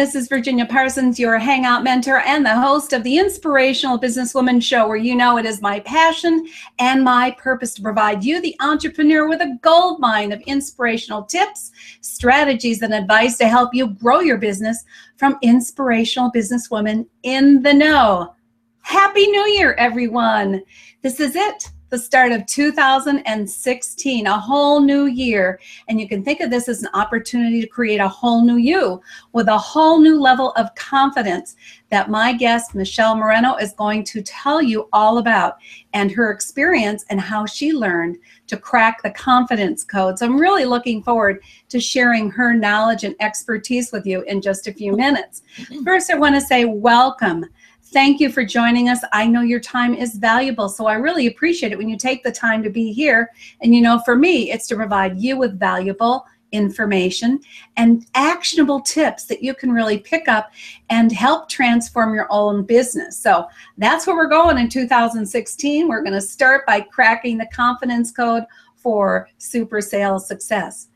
This is Virginia Parsons, your Hangout mentor and the host of the Inspirational Businesswoman Show, where you know it is my passion and my purpose to provide you, the entrepreneur, with a gold mine of inspirational tips, strategies, and advice to help you grow your business from inspirational businesswoman in the know. Happy New Year, everyone. This is it the start of 2016, a whole new year. And you can think of this as an opportunity to create a whole new you with a whole new level of confidence that my guest, Michelle Moreno, is going to tell you all about and her experience and how she learned to crack the confidence code. So I'm really looking forward to sharing her knowledge and expertise with you in just a few minutes. Mm-hmm. First, I want to say welcome Thank you for joining us. I know your time is valuable, so I really appreciate it when you take the time to be here. And you know, for me, it's to provide you with valuable information and actionable tips that you can really pick up and help transform your own business. So that's where we're going in 2016. We're going to start by cracking the confidence code for super sales success.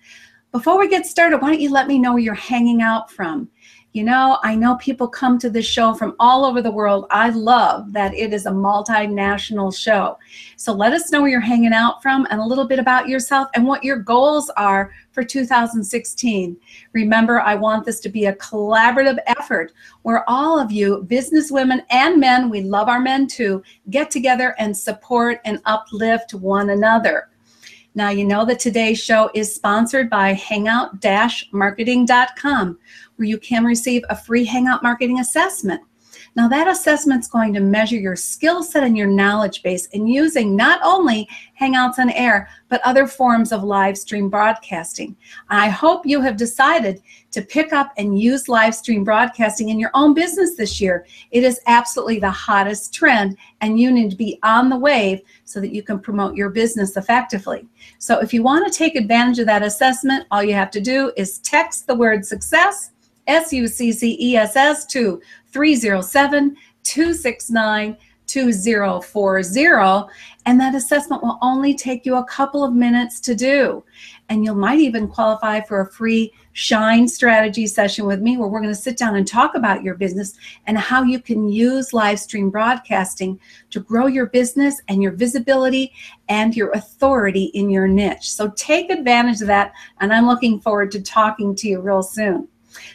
Before we get started, why don't you let me know where you're hanging out from? You know, I know people come to this show from all over the world. I love that it is a multinational show. So let us know where you're hanging out from and a little bit about yourself and what your goals are for 2016. Remember, I want this to be a collaborative effort where all of you, businesswomen and men, we love our men too, get together and support and uplift one another. Now, you know that today's show is sponsored by hangout marketing.com, where you can receive a free Hangout Marketing assessment. Now, that assessment is going to measure your skill set and your knowledge base in using not only Hangouts on Air, but other forms of live stream broadcasting. I hope you have decided to pick up and use live stream broadcasting in your own business this year. It is absolutely the hottest trend, and you need to be on the wave so that you can promote your business effectively. So, if you want to take advantage of that assessment, all you have to do is text the word success S U C C E S S to 307 269 2040 and that assessment will only take you a couple of minutes to do. And you might even qualify for a free shine strategy session with me where we're going to sit down and talk about your business and how you can use live stream broadcasting to grow your business and your visibility and your authority in your niche. So take advantage of that and i'm looking forward to talking to you real soon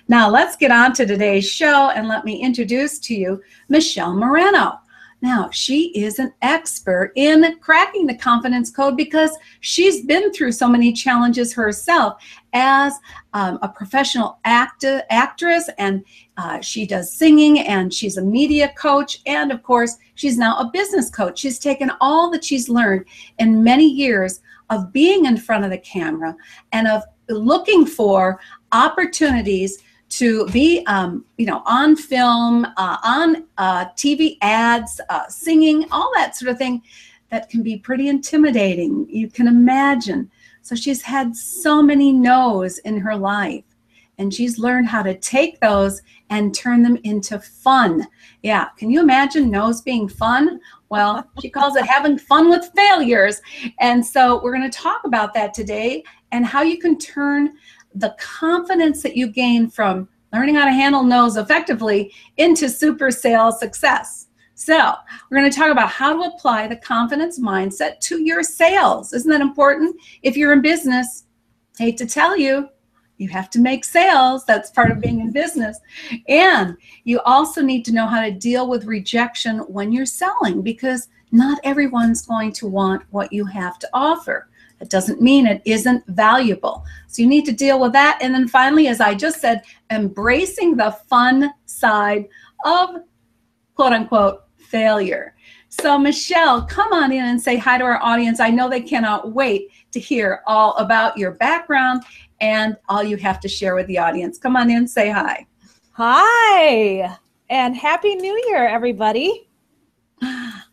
now, let's get on to today's show and let me introduce to you Michelle Moreno. Now, she is an expert in cracking the confidence code because she's been through so many challenges herself as um, a professional act- actress, and uh, she does singing, and she's a media coach, and of course, she's now a business coach. She's taken all that she's learned in many years of being in front of the camera and of looking for opportunities to be, um, you know, on film, uh, on uh, TV ads, uh, singing, all that sort of thing that can be pretty intimidating. You can imagine. So she's had so many no's in her life, and she's learned how to take those and turn them into fun. Yeah, can you imagine no's being fun? Well, she calls it having fun with failures. And so we're going to talk about that today and how you can turn the confidence that you gain from learning how to handle no's effectively into super sales success. So, we're going to talk about how to apply the confidence mindset to your sales. Isn't that important? If you're in business, hate to tell you, you have to make sales. That's part of being in business. And you also need to know how to deal with rejection when you're selling because not everyone's going to want what you have to offer. It doesn't mean it isn't valuable. So you need to deal with that. And then finally, as I just said, embracing the fun side of quote unquote failure. So, Michelle, come on in and say hi to our audience. I know they cannot wait to hear all about your background and all you have to share with the audience. Come on in, say hi. Hi, and Happy New Year, everybody.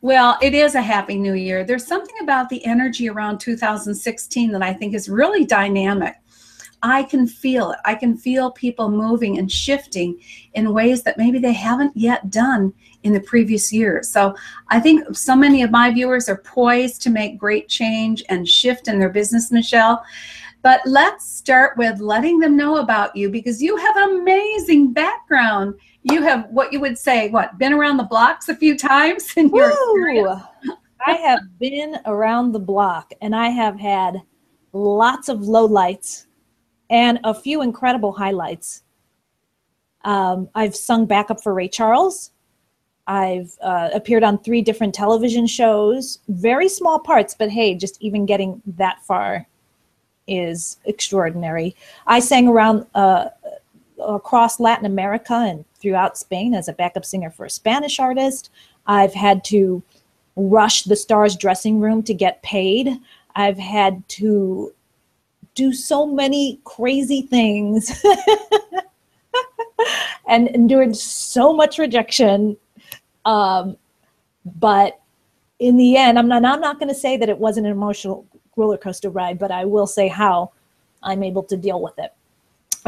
Well, it is a happy new year. There's something about the energy around 2016 that I think is really dynamic. I can feel it. I can feel people moving and shifting in ways that maybe they haven't yet done in the previous years. So I think so many of my viewers are poised to make great change and shift in their business, Michelle. But let's start with letting them know about you because you have an amazing background. You have what you would say, what, been around the blocks a few times in your? Woo! I have been around the block and I have had lots of lowlights and a few incredible highlights. Um, I've sung backup for Ray Charles. I've uh, appeared on three different television shows, very small parts, but hey, just even getting that far is extraordinary. I sang around uh, across Latin America and throughout Spain as a backup singer for a Spanish artist. I've had to rush the stars dressing room to get paid. I've had to do so many crazy things and endured so much rejection. Um, but in the end, I'm not, I'm not going to say that it wasn't an emotional roller coaster ride, but I will say how I'm able to deal with it.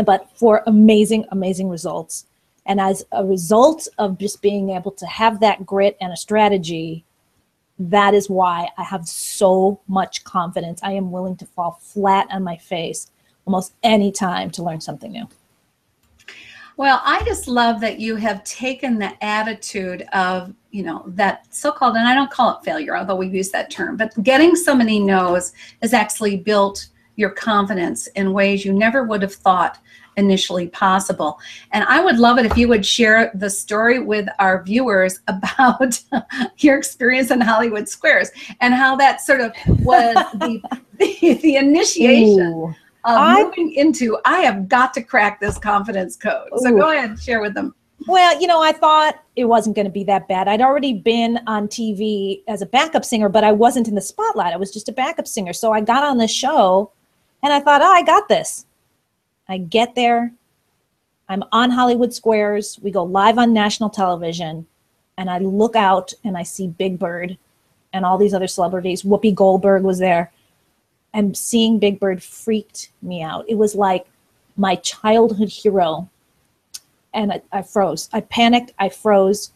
But for amazing, amazing results. And as a result of just being able to have that grit and a strategy, that is why I have so much confidence. I am willing to fall flat on my face almost any time to learn something new. Well, I just love that you have taken the attitude of, you know, that so called, and I don't call it failure, although we use that term, but getting so many no's has actually built your confidence in ways you never would have thought initially possible. And I would love it if you would share the story with our viewers about your experience in Hollywood Squares and how that sort of was the, the, the initiation. Ooh. Uh-huh. I- moving into, I have got to crack this confidence code. So Ooh. go ahead and share with them. Well, you know, I thought it wasn't going to be that bad. I'd already been on TV as a backup singer, but I wasn't in the spotlight. I was just a backup singer. So I got on the show and I thought, oh, I got this. I get there. I'm on Hollywood Squares. We go live on national television. And I look out and I see Big Bird and all these other celebrities. Whoopi Goldberg was there. And seeing Big Bird freaked me out. It was like my childhood hero and I, I froze. I panicked. I froze.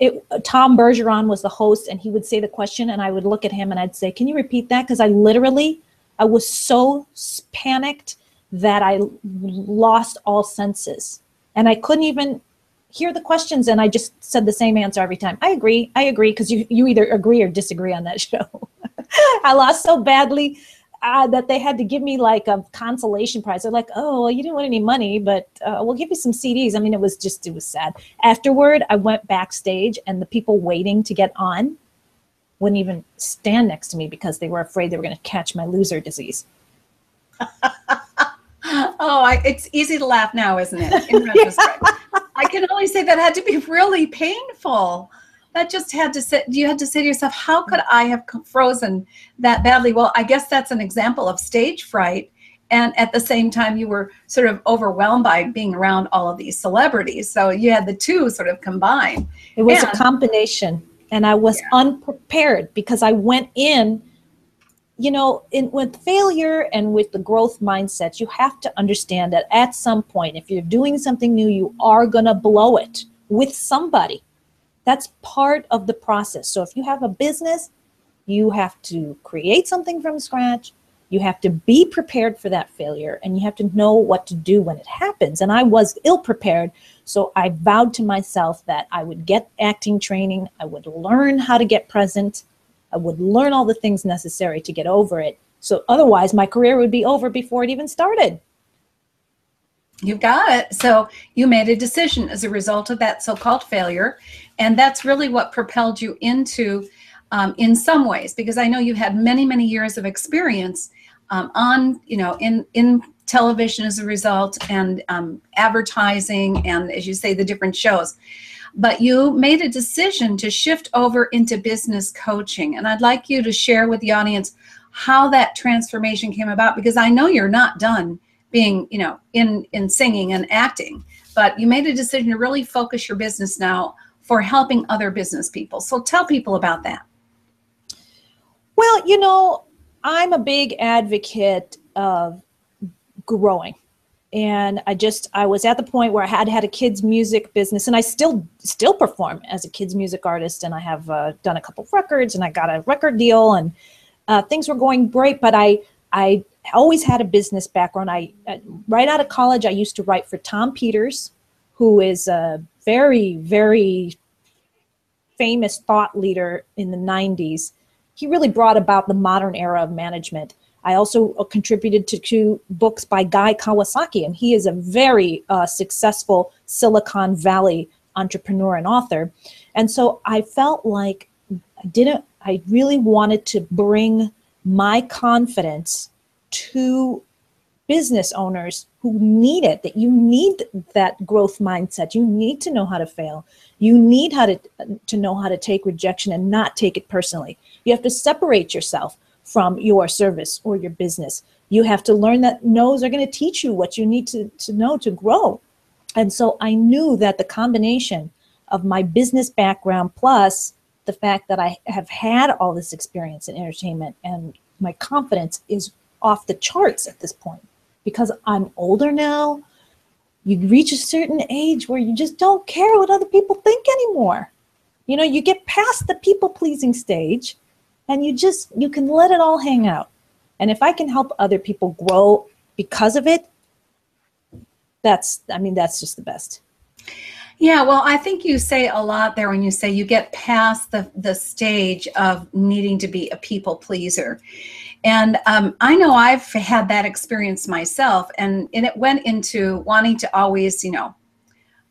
It, Tom Bergeron was the host, and he would say the question, and I would look at him and I'd say, "Can you repeat that?" Because I literally, I was so panicked that I lost all senses, and I couldn't even hear the questions. And I just said the same answer every time. I agree. I agree. Because you you either agree or disagree on that show. I lost so badly uh, that they had to give me like a consolation prize. They're like, "Oh, well, you didn't win any money, but uh, we'll give you some CDs." I mean, it was just it was sad. Afterward, I went backstage, and the people waiting to get on wouldn't even stand next to me because they were afraid they were going to catch my loser disease. Oh, I, it's easy to laugh now, isn't it? In retrospect, I can only say that had to be really painful. That just had to sit. You had to say to yourself, "How could I have frozen that badly?" Well, I guess that's an example of stage fright, and at the same time, you were sort of overwhelmed by being around all of these celebrities. So you had the two sort of combined. It was Yeah. a combination, and I was Yeah. unprepared because I went in. You know, in with failure and with the growth mindset, you have to understand that at some point, if you're doing something new, you are gonna blow it with somebody. That's part of the process. So if you have a business, you have to create something from scratch. You have to be prepared for that failure and you have to know what to do when it happens. And I was ill prepared. So I vowed to myself that I would get acting training, I would learn how to get present, I would learn all the things necessary to get over it. So otherwise, my career would be over before it even started. You got it. So you made a decision as a result of that so-called failure, and that's really what propelled you into, um, in some ways, because I know you had many, many years of experience um, on, you know, in in television as a result, and um, advertising, and as you say, the different shows. But you made a decision to shift over into business coaching, and I'd like you to share with the audience how that transformation came about, because I know you're not done being you know in in singing and acting but you made a decision to really focus your business now for helping other business people. So tell people about that. Well, you know, I'm a big advocate of growing. And I just I was at the point where I had had a kids music business and I still still perform as a kids music artist and I have uh, done a couple of records and I got a record deal and uh, things were going great but I I always had a business background. I uh, right out of college, I used to write for Tom Peters, who is a very very famous thought leader in the 90s. He really brought about the modern era of management. I also uh, contributed to two books by Guy Kawasaki, and he is a very uh, successful Silicon Valley entrepreneur and author. And so I felt like I didn't, I really wanted to bring my confidence to business owners who need it that you need that growth mindset. You need to know how to fail. You need how to to know how to take rejection and not take it personally. You have to separate yourself from your service or your business you have to learn that no's are going to teach you what you need to, to know to grow and so i knew that the combination of my business background plus the fact that i have had all this experience in entertainment and my confidence is off the charts at this point because I'm older now. You reach a certain age where you just don't care what other people think anymore. You know, you get past the people pleasing stage and you just you can let it all hang out. And if I can help other people grow because of it, that's I mean that's just the best. Yeah, well, I think you say a lot there when you say you get past the the stage of needing to be a people pleaser. And um, I know I've had that experience myself, and, and it went into wanting to always, you know,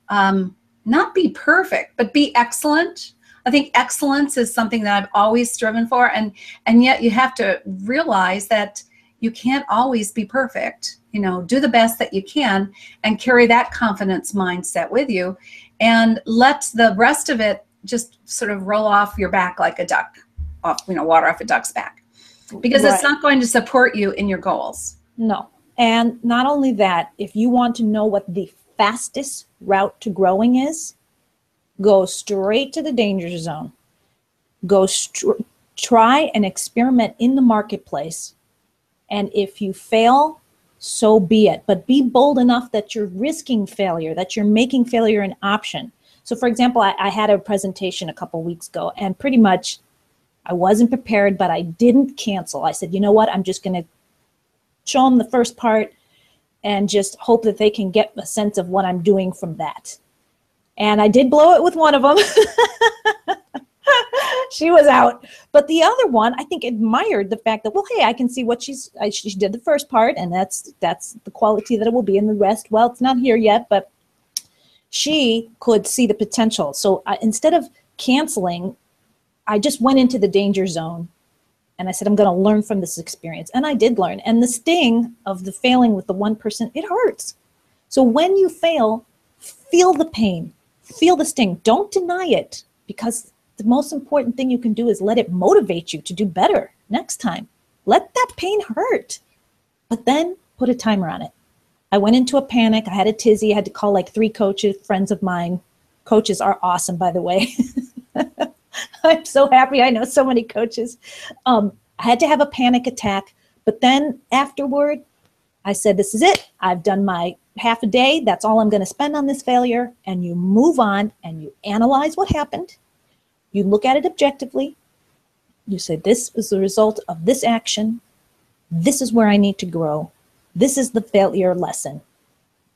um, not be perfect, but be excellent. I think excellence is something that I've always striven for, and and yet you have to realize that you can't always be perfect. You know, do the best that you can, and carry that confidence mindset with you, and let the rest of it just sort of roll off your back like a duck, off you know, water off a duck's back because right. it's not going to support you in your goals. No. And not only that, if you want to know what the fastest route to growing is, go straight to the danger zone. Go try and experiment in the marketplace. And if you fail, so be it. But be bold enough that you're risking failure, that you're making failure an option. So, for example, I, I had a presentation a couple weeks ago, and pretty much I wasn't prepared, but I didn't cancel. I said, you know what? I'm just going to show them the first part and just hope that they can get a sense of what I'm doing from that. And I did blow it with one of them. she was out. But the other one, I think, admired the fact that, well, hey, I can see what she's. I, she did the first part, and that's that's the quality that it will be in the rest. Well, it's not here yet, but she could see the potential. So uh, instead of canceling, I just went into the danger zone and I said, I'm going to learn from this experience. And I did learn. And the sting of the failing with the 1%, person, it hurts. So when you fail, feel the pain, feel the sting. Don't deny it because the most important thing you can do is let it motivate you to do better next time. Let that pain hurt, but then put a timer on it. I went into a panic. I had a tizzy. I had to call like three coaches, friends of mine. Coaches are awesome, by the way. I'm so happy. I know so many coaches. Um, I had to have a panic attack, but then afterward, I said, This is it. I've done my half a day. That's all I'm going to spend on this failure. And you move on and you analyze what happened. You look at it objectively. You say, This is the result of this action. This is where I need to grow. This is the failure lesson.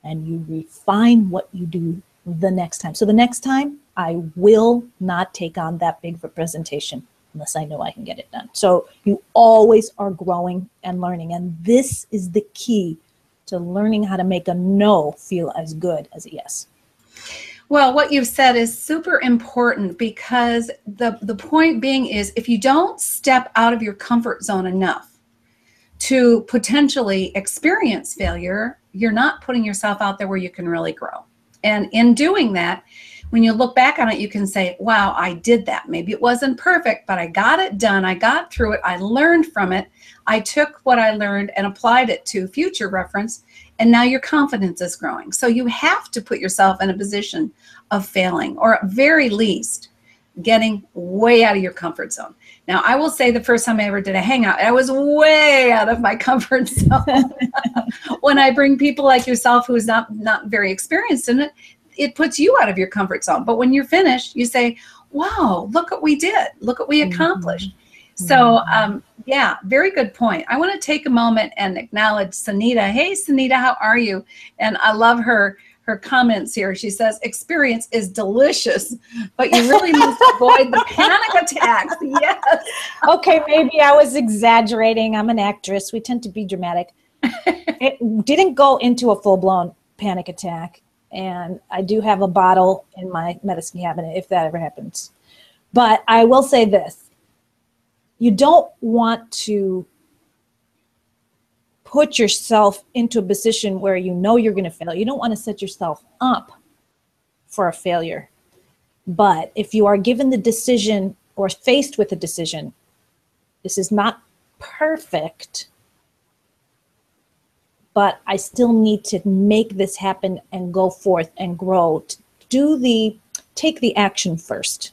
And you refine what you do the next time. So the next time, I will not take on that big presentation unless I know I can get it done. So you always are growing and learning. And this is the key to learning how to make a no feel as good as a yes. Well, what you've said is super important because the, the point being is if you don't step out of your comfort zone enough to potentially experience failure, you're not putting yourself out there where you can really grow. And in doing that, when you look back on it, you can say, wow, I did that. Maybe it wasn't perfect, but I got it done. I got through it. I learned from it. I took what I learned and applied it to future reference. And now your confidence is growing. So you have to put yourself in a position of failing, or at very least, getting way out of your comfort zone. Now, I will say the first time I ever did a hangout, I was way out of my comfort zone. when I bring people like yourself who's not not very experienced in it, it puts you out of your comfort zone. But when you're finished, you say, wow, look what we did. Look what we mm-hmm. accomplished. Mm-hmm. So um, Yeah, very good point. I want to take a moment and acknowledge Sanita. Hey, Sanita, how are you? And I love her her comments here. She says, "Experience is delicious, but you really must avoid the panic attacks." Yes. Okay, maybe I was exaggerating. I'm an actress. We tend to be dramatic. it didn't go into a full blown panic attack, and I do have a bottle in my medicine cabinet if that ever happens. But I will say this you don't want to put yourself into a position where you know you're going to fail. You don't want to set yourself up for a failure. But if you are given the decision or faced with a decision, this is not perfect, but I still need to make this happen and go forth and grow. Do the take the action first.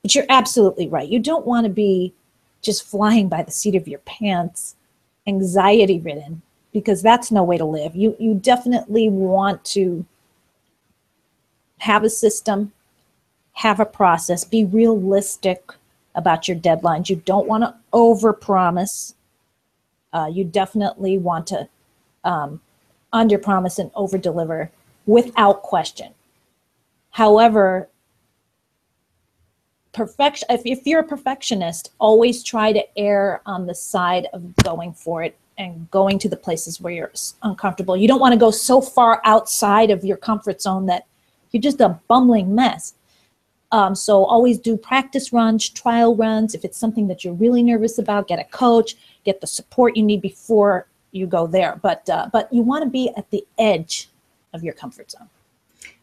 But you're absolutely right. You don't want to be just flying by the seat of your pants, anxiety ridden, because that's no way to live. You you definitely want to have a system, have a process, be realistic about your deadlines. You don't want to overpromise. Uh, you definitely want to um, under promise and over deliver without question. However, perfection if, if you're a perfectionist always try to err on the side of going for it and going to the places where you're uncomfortable. You don't want to go so far outside of your comfort zone that you're just a bumbling mess. Um, so always do practice runs trial runs. If it's something that you're really nervous about get a coach get the support you need before you go there but uh, but you want to be at the edge of your comfort zone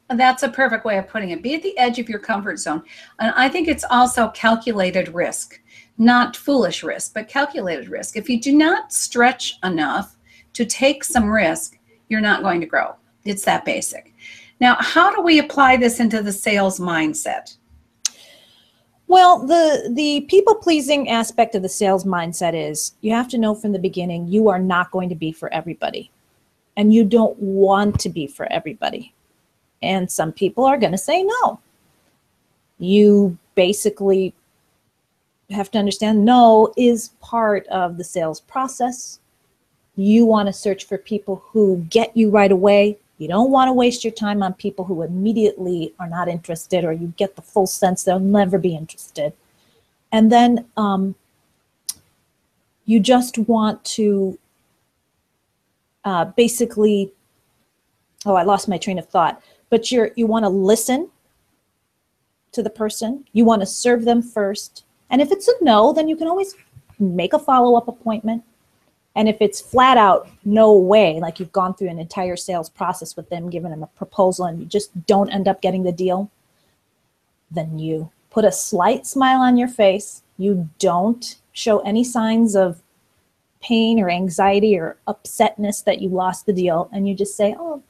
And that's a perfect way of putting it. Be at the edge of your comfort zone. And I think it's also calculated risk, not foolish risk, but calculated risk. If you do not stretch enough to take some risk, you're not going to grow. It's that basic. Now, how do we apply this into the sales mindset? Well, the the people pleasing aspect of the sales mindset is you have to know from the beginning you are not going to be for everybody. And you don't want to be for everybody and some people are going to say no. You basically have to understand no is part of the sales process. You want to search for people who get you right away. You don't want to waste your time on people who immediately are not interested, or you get the full sense they'll never be interested. And then um, you just want to uh, basically, oh, I lost my train of thought but you're you want to listen to the person. You want to serve them first. And if it's a no then you can always make a follow-up appointment and if it's flat out no way like you've gone through an entire sales process with them giving them a proposal and you just don't end up getting the deal then you put a slight smile on your face you don't show any signs of pain or anxiety or upsetness that you lost the deal and you just say oh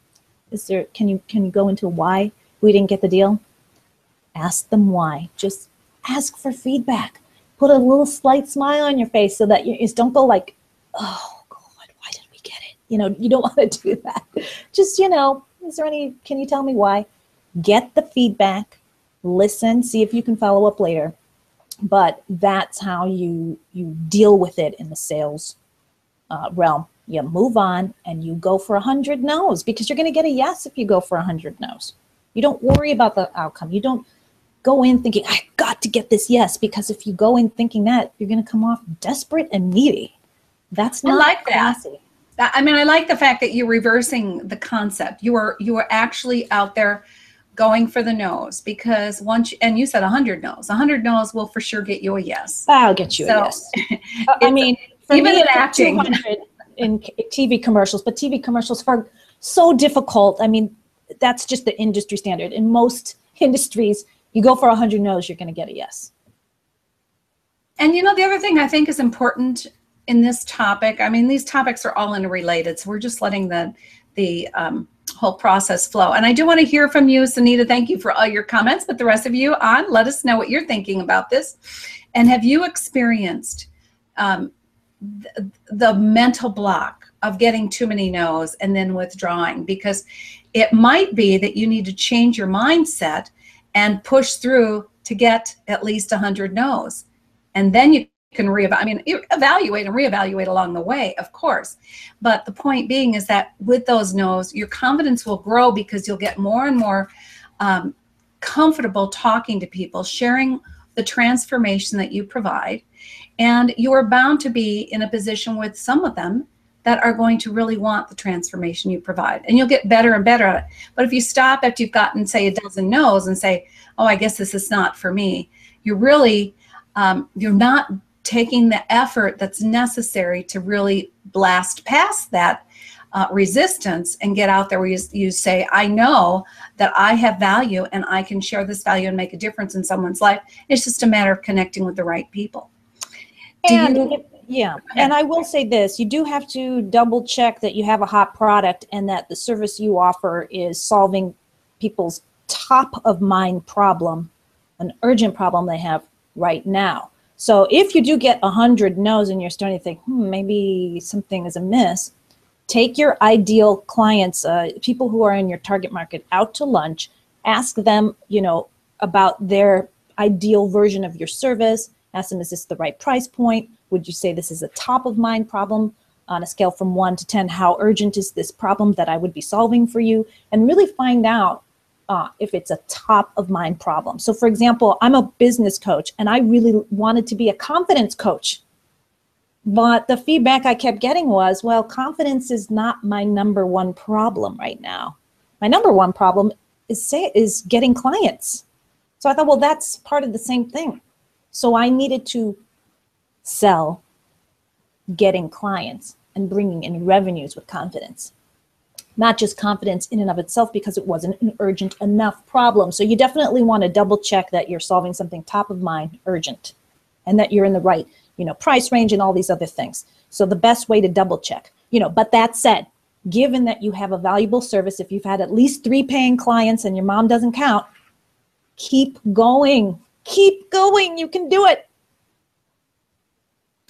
is there can you can you go into why we didn't get the deal? Ask them why. Just ask for feedback. Put a little slight smile on your face so that you just don't go like, oh God, why did we get it? You know, you don't want to do that. Just, you know, is there any can you tell me why? Get the feedback, listen, see if you can follow up later. But that's how you you deal with it in the sales uh, realm you move on and you go for a hundred no's because you're going to get a yes if you go for a hundred no's. You don't worry about the outcome. You don't go in thinking, I got to get this yes, because if you go in thinking that, you're going to come off desperate and needy. That's not I like classy. that. I mean, I like the fact that you're reversing the concept. You are you are actually out there going for the nose because once you, and you said 100 no's 100 no's will for sure get you a yes i'll get you so, a yes uh, i mean even in acting in TV commercials, but TV commercials are so difficult. I mean, that's just the industry standard. In most industries, you go for 100 no's, you're going to get a yes. And you know, the other thing I think is important in this topic, I mean, these topics are all interrelated, so we're just letting the the um, whole process flow. And I do want to hear from you, Sunita. Thank you for all your comments, but the rest of you on, let us know what you're thinking about this. And have you experienced um, the, the mental block of getting too many no's and then withdrawing because it might be that you need to change your mindset and push through to get at least 100 no's and then you can reevaluate. I mean, evaluate and reevaluate along the way, of course. But the point being is that with those no's, your confidence will grow because you'll get more and more um, comfortable talking to people, sharing the transformation that you provide, and you are bound to be in a position with some of them that are going to really want the transformation you provide, and you'll get better and better at it. But if you stop after you've gotten, say, a dozen no's and say, "Oh, I guess this is not for me," you're really um, you're not taking the effort that's necessary to really blast past that uh, resistance and get out there where you, you say, I know that I have value and I can share this value and make a difference in someone's life. It's just a matter of connecting with the right people. Do And you- yeah, and I will say this: you do have to double check that you have a hot product and that the service you offer is solving people's top of mind problem, an urgent problem they have right now. So if you do get a hundred no's and you're starting to think, hmm, maybe something is amiss, take your ideal clients, uh, people who are in your target market, out to lunch. Ask them, you know, about their ideal version of your service. Ask them, is this the right price point? Would you say this is a top of mind problem on a scale from one to 10? How urgent is this problem that I would be solving for you? And really find out uh, if it's a top of mind problem. So, for example, I'm a business coach and I really wanted to be a confidence coach. But the feedback I kept getting was, well, confidence is not my number one problem right now. My number one problem is say is getting clients. So I thought, well, that's part of the same thing. So I needed to sell getting clients and bringing in revenues with confidence. Not just confidence in and of itself because it wasn't an urgent enough problem. So you definitely want to double check that you're solving something top of mind, urgent, and that you're in the right, you know, price range and all these other things. So the best way to double check, you know, but that said, given that you have a valuable service, if you've had at least three paying clients and your mom doesn't count, keep going. Keep going. You can do it.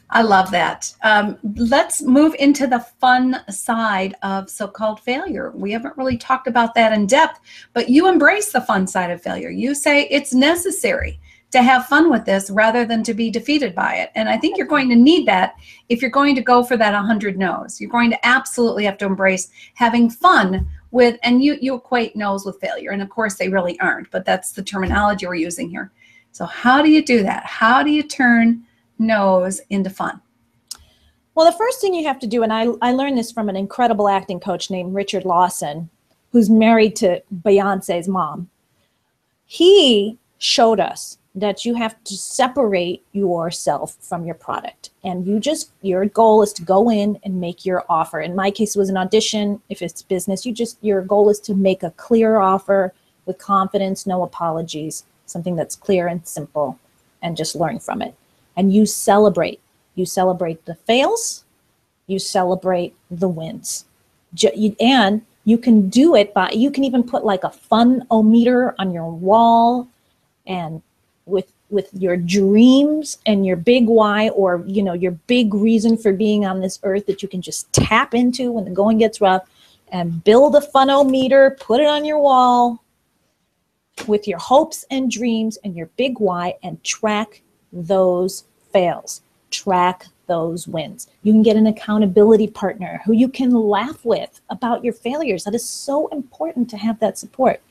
I love that. Um, let's move into the fun side of so called failure. We haven't really talked about that in depth, but you embrace the fun side of failure. You say it's necessary to have fun with this rather than to be defeated by it. And I think you're going to need that if you're going to go for that 100 no's. You're going to absolutely have to embrace having fun with, and you, you equate no's with failure. And of course, they really aren't, but that's the terminology we're using here. So, how do you do that? How do you turn no's into fun? Well, the first thing you have to do, and I, I learned this from an incredible acting coach named Richard Lawson, who's married to Beyonce's mom. He showed us that you have to separate yourself from your product. And you just, your goal is to go in and make your offer. In my case, it was an audition. If it's business, you just, your goal is to make a clear offer with confidence, no apologies, something that's clear and simple, and just learn from it. And you celebrate. You celebrate the fails, you celebrate the wins. And you can do it by, you can even put like a fun o meter on your wall and with with your dreams and your big why or you know your big reason for being on this earth that you can just tap into when the going gets rough and build a funometer put it on your wall with your hopes and dreams and your big why and track those fails track those wins you can get an accountability partner who you can laugh with about your failures that is so important to have that support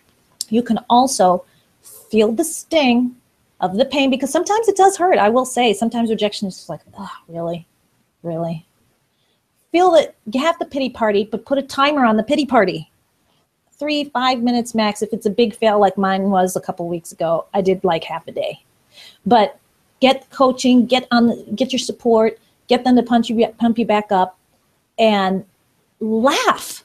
you can also feel the sting of the pain because sometimes it does hurt. I will say sometimes rejection is just like, oh, really, really. Feel that you have the pity party, but put a timer on the pity party. Three, five minutes max. If it's a big fail like mine was a couple weeks ago, I did like half a day. But get coaching, get on, get your support, get them to punch you, pump you back up, and laugh.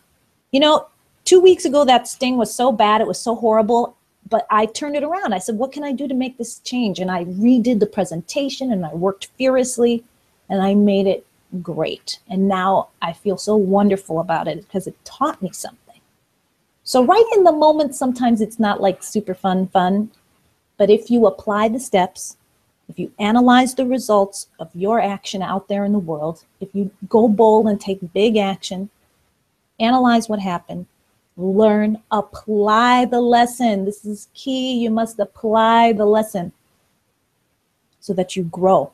You know, two weeks ago that sting was so bad, it was so horrible but I turned it around. I said, what can I do to make this change? And I redid the presentation and I worked furiously and I made it great. And now I feel so wonderful about it because it taught me something. So, right in the moment, sometimes it's not like super fun, fun. But if you apply the steps, if you analyze the results of your action out there in the world, if you go bold and take big action, analyze what happened, learn, apply the lesson. This is key. You must apply the lesson so that you grow.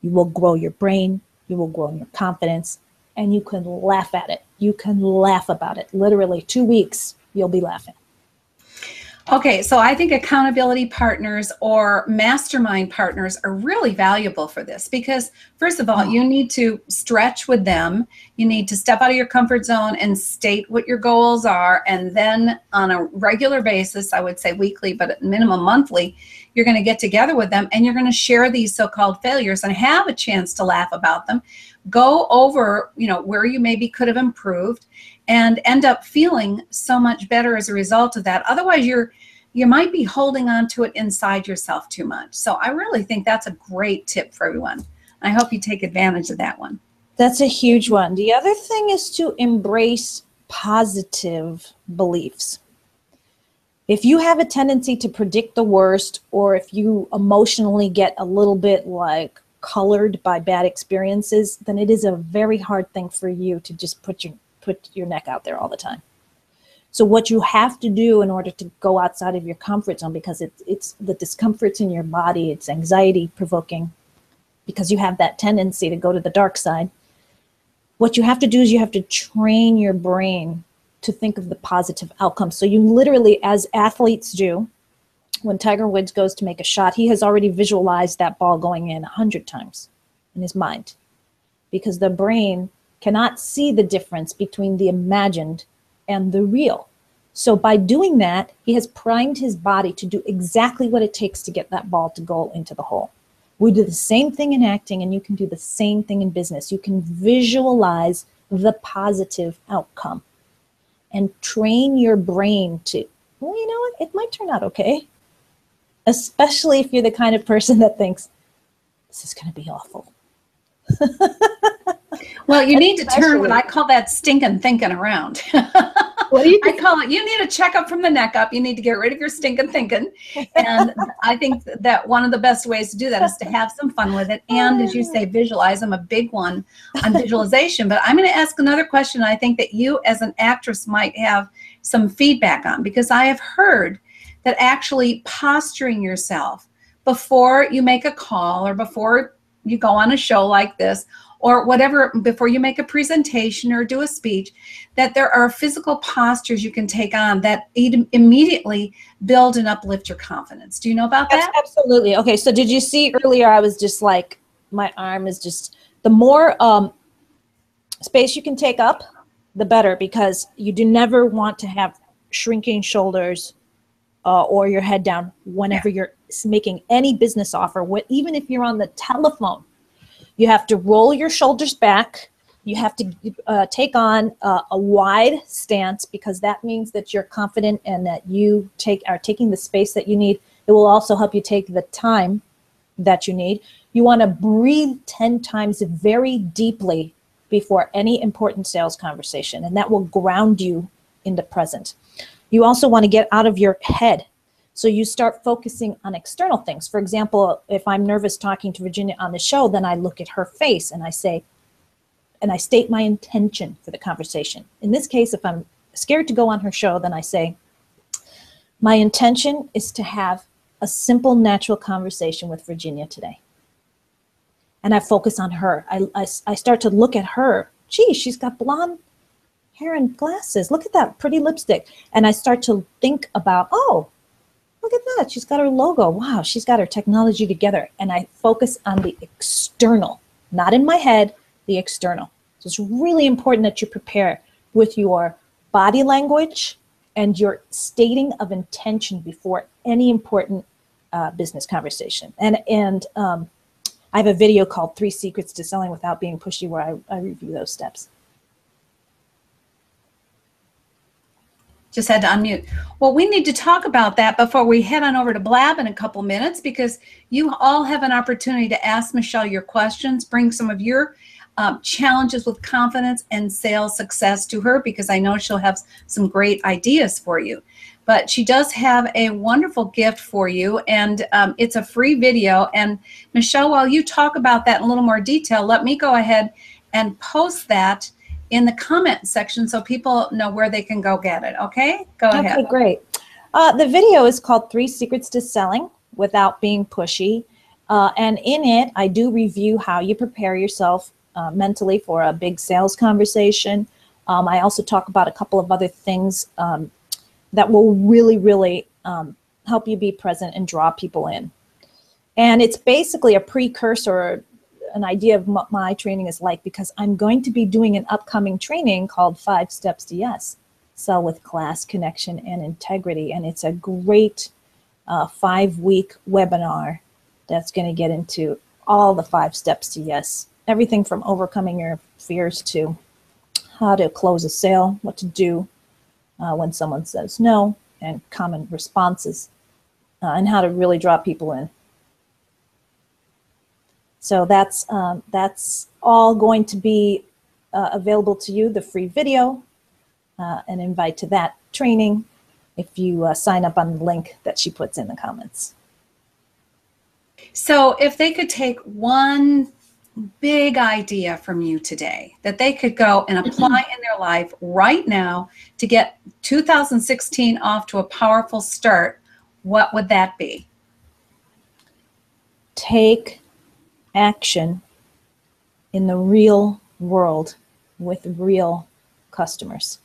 You will grow your brain, you will grow your confidence, and you can laugh at it. You can laugh about it. Literally, two weeks, you'll be laughing. Okay, so I think accountability partners or mastermind partners are really valuable for this because, first of all, oh. you need to stretch with them. You need to step out of your comfort zone and state what your goals are. And then, on a regular basis, I would say weekly, but at minimum monthly, you're going to get together with them and you're going to share these so called failures and have a chance to laugh about them. Go over, you know, where you maybe could have improved and end up feeling so much better as a result of that. Otherwise, you're you might be holding on to it inside yourself too much. So I really think that's a great tip for everyone. I hope you take advantage of that one. That's a huge one. The other thing is to embrace positive beliefs. If you have a tendency to predict the worst, or if you emotionally get a little bit like colored by bad experiences, then it is a very hard thing for you to just put your put your neck out there all the time. So what you have to do in order to go outside of your comfort zone, because it's it's the discomforts in your body, it's anxiety provoking, because you have that tendency to go to the dark side. What you have to do is you have to train your brain to think of the positive outcome. So you literally, as athletes do, when Tiger Woods goes to make a shot, he has already visualized that ball going in a hundred times in his mind, because the brain cannot see the difference between the imagined and the real. So by doing that, he has primed his body to do exactly what it takes to get that ball to go into the hole. We do the same thing in acting, and you can do the same thing in business. You can visualize the positive outcome and train your brain to, well, you know what, it might turn out okay. Especially if you're the kind of person that thinks, this is going to be awful. Well, you need to turn what I call that stinking thinking around. What do you I call it, you need a checkup from the neck up. You need to get rid of your stinking thinking. And I think that one of the best ways to do that is to have some fun with it. And as you say, visualize. I'm a big one on visualization. But I'm going to ask another question I think that you, as an actress, might have some feedback on because I have heard that actually posturing yourself before you make a call or before you go on a show like this or whatever before you make a presentation or do a speech that there are physical postures you can take on that im- immediately build and uplift your confidence do you know about that Absolutely. Okay, so did you see earlier? I was just like, my arm is just the more um, space you can take up, the better, because you do never want to have shrinking shoulders uh, or your head down whenever you're making any business offer. What, even if you're on the telephone, you have to roll your shoulders back. You have to uh, take on uh, a wide stance because that means that you're confident and that you take are taking the space that you need. It will also help you take the time that you need. You want to breathe 10 times very deeply before any important sales conversation, and that will ground you in the present. You also want to get out of your head. So you start focusing on external things. For example, if I'm nervous talking to Virginia on the show, then I look at her face and I say, and I state my intention for the conversation. In this case, if I'm scared to go on her show, then I say, my intention is to have a simple, natural conversation with Virginia today. And I focus on her. I, I, I start to look at her. Gee, she's got blonde hair and glasses. Look at that pretty lipstick. And I start to think about, oh, look at that. She's got her logo. Wow, she's got her technology together. And I focus on the external, not in my head, the external. So it's really important that you prepare with your body language and your stating of intention before any important uh, business conversation. And and um, I have a video called Three Secrets to Selling Without Being Pushy where I, I review those steps. Just had to unmute. Well, we need to talk about that before we head on over to Blab in a couple minutes because you all have an opportunity to ask Michelle your questions, bring some of your um, challenges with confidence and sales success to her because I know she'll have some great ideas for you. But she does have a wonderful gift for you, and um, it's a free video. And Michelle, while you talk about that in a little more detail, let me go ahead and post that in the comment section so people know where they can go get it. Okay, go ahead. Okay, great. Uh, the video is called Three Secrets to Selling Without Being Pushy. Uh, and in it, I do review how you prepare yourself uh, mentally for a big sales conversation. Um, I also talk about a couple of other things um, that will really, really um, help you be present and draw people in. And it's basically a precursor, an idea of what my training is like because I'm going to be doing an upcoming training called Five Steps to Yes Sell with Class, Connection, and Integrity. And it's a great uh, five week webinar that's going to get into all the five steps to yes. Everything from overcoming your fears to how to close a sale, what to do uh, when someone says no, and common responses, uh, and how to really draw people in. So that's um, that's all going to be uh, available to you. The free video, uh, an invite to that training, if you uh, sign up on the link that she puts in the comments. So, if they could take one big idea from you today that they could go and apply in their life right now to get 2016 off to a powerful start, what would that be? Take action in the real world with real customers.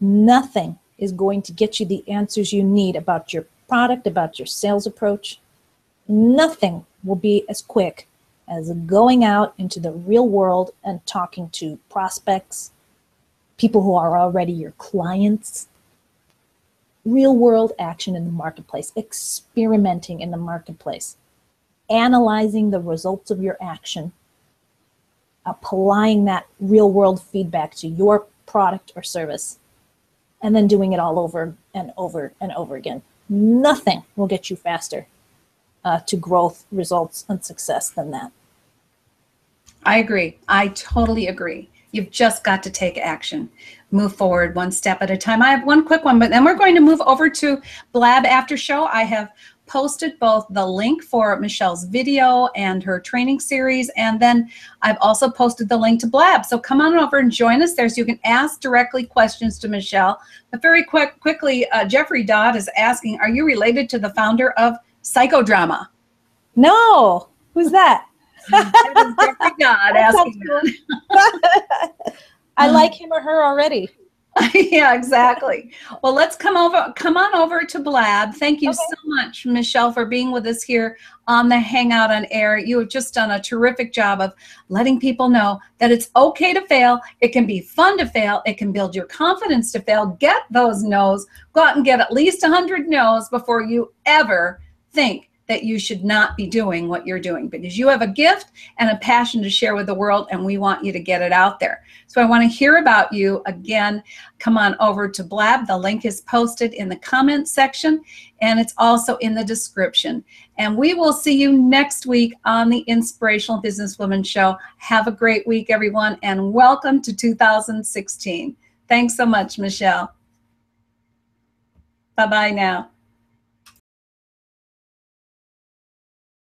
Nothing is going to get you the answers you need about your product, about your sales approach. Nothing will be as quick as going out into the real world and talking to prospects, people who are already your clients. Real world action in the marketplace, experimenting in the marketplace, analyzing the results of your action, applying that real world feedback to your product or service and then doing it all over and over and over again. Nothing will get you faster uh, to growth, results, and success than that. I agree. I totally agree. You've just got to take action. Move forward one step at a time. I have one quick one, but then we're going to move over to Blab After Show. I have posted both the link for Michelle's video and her training series, and then I've also posted the link to Blab. So come on over and join us there so you can ask directly questions to Michelle. But very quick, quickly, uh, Jeffrey Dodd is asking, are you related to the founder of Psychodrama? No, who's that? Jeffrey Dodd asking. Cool. I like him or her already. yeah, exactly. Well, let's come over, come on over to Blab. Thank you Okay. so much, Michelle, for being with us here on the Hangout on Air. You have just done a terrific job of letting people know that it's okay to fail. It can be fun to fail. It can build your confidence to fail. Get those no's. Go out and get at least 100 no's before you ever think that you should not be doing what you're doing because you have a gift and a passion to share with the world and we want you to get it out there. So I want to hear about you again. Come on over to Blab. The link is posted in the comments section and it's also in the description. And we will see you next week on the Inspirational Businesswoman Show. Have a great week, everyone, and welcome to 2016. Thanks so much, Michelle. Bye bye now.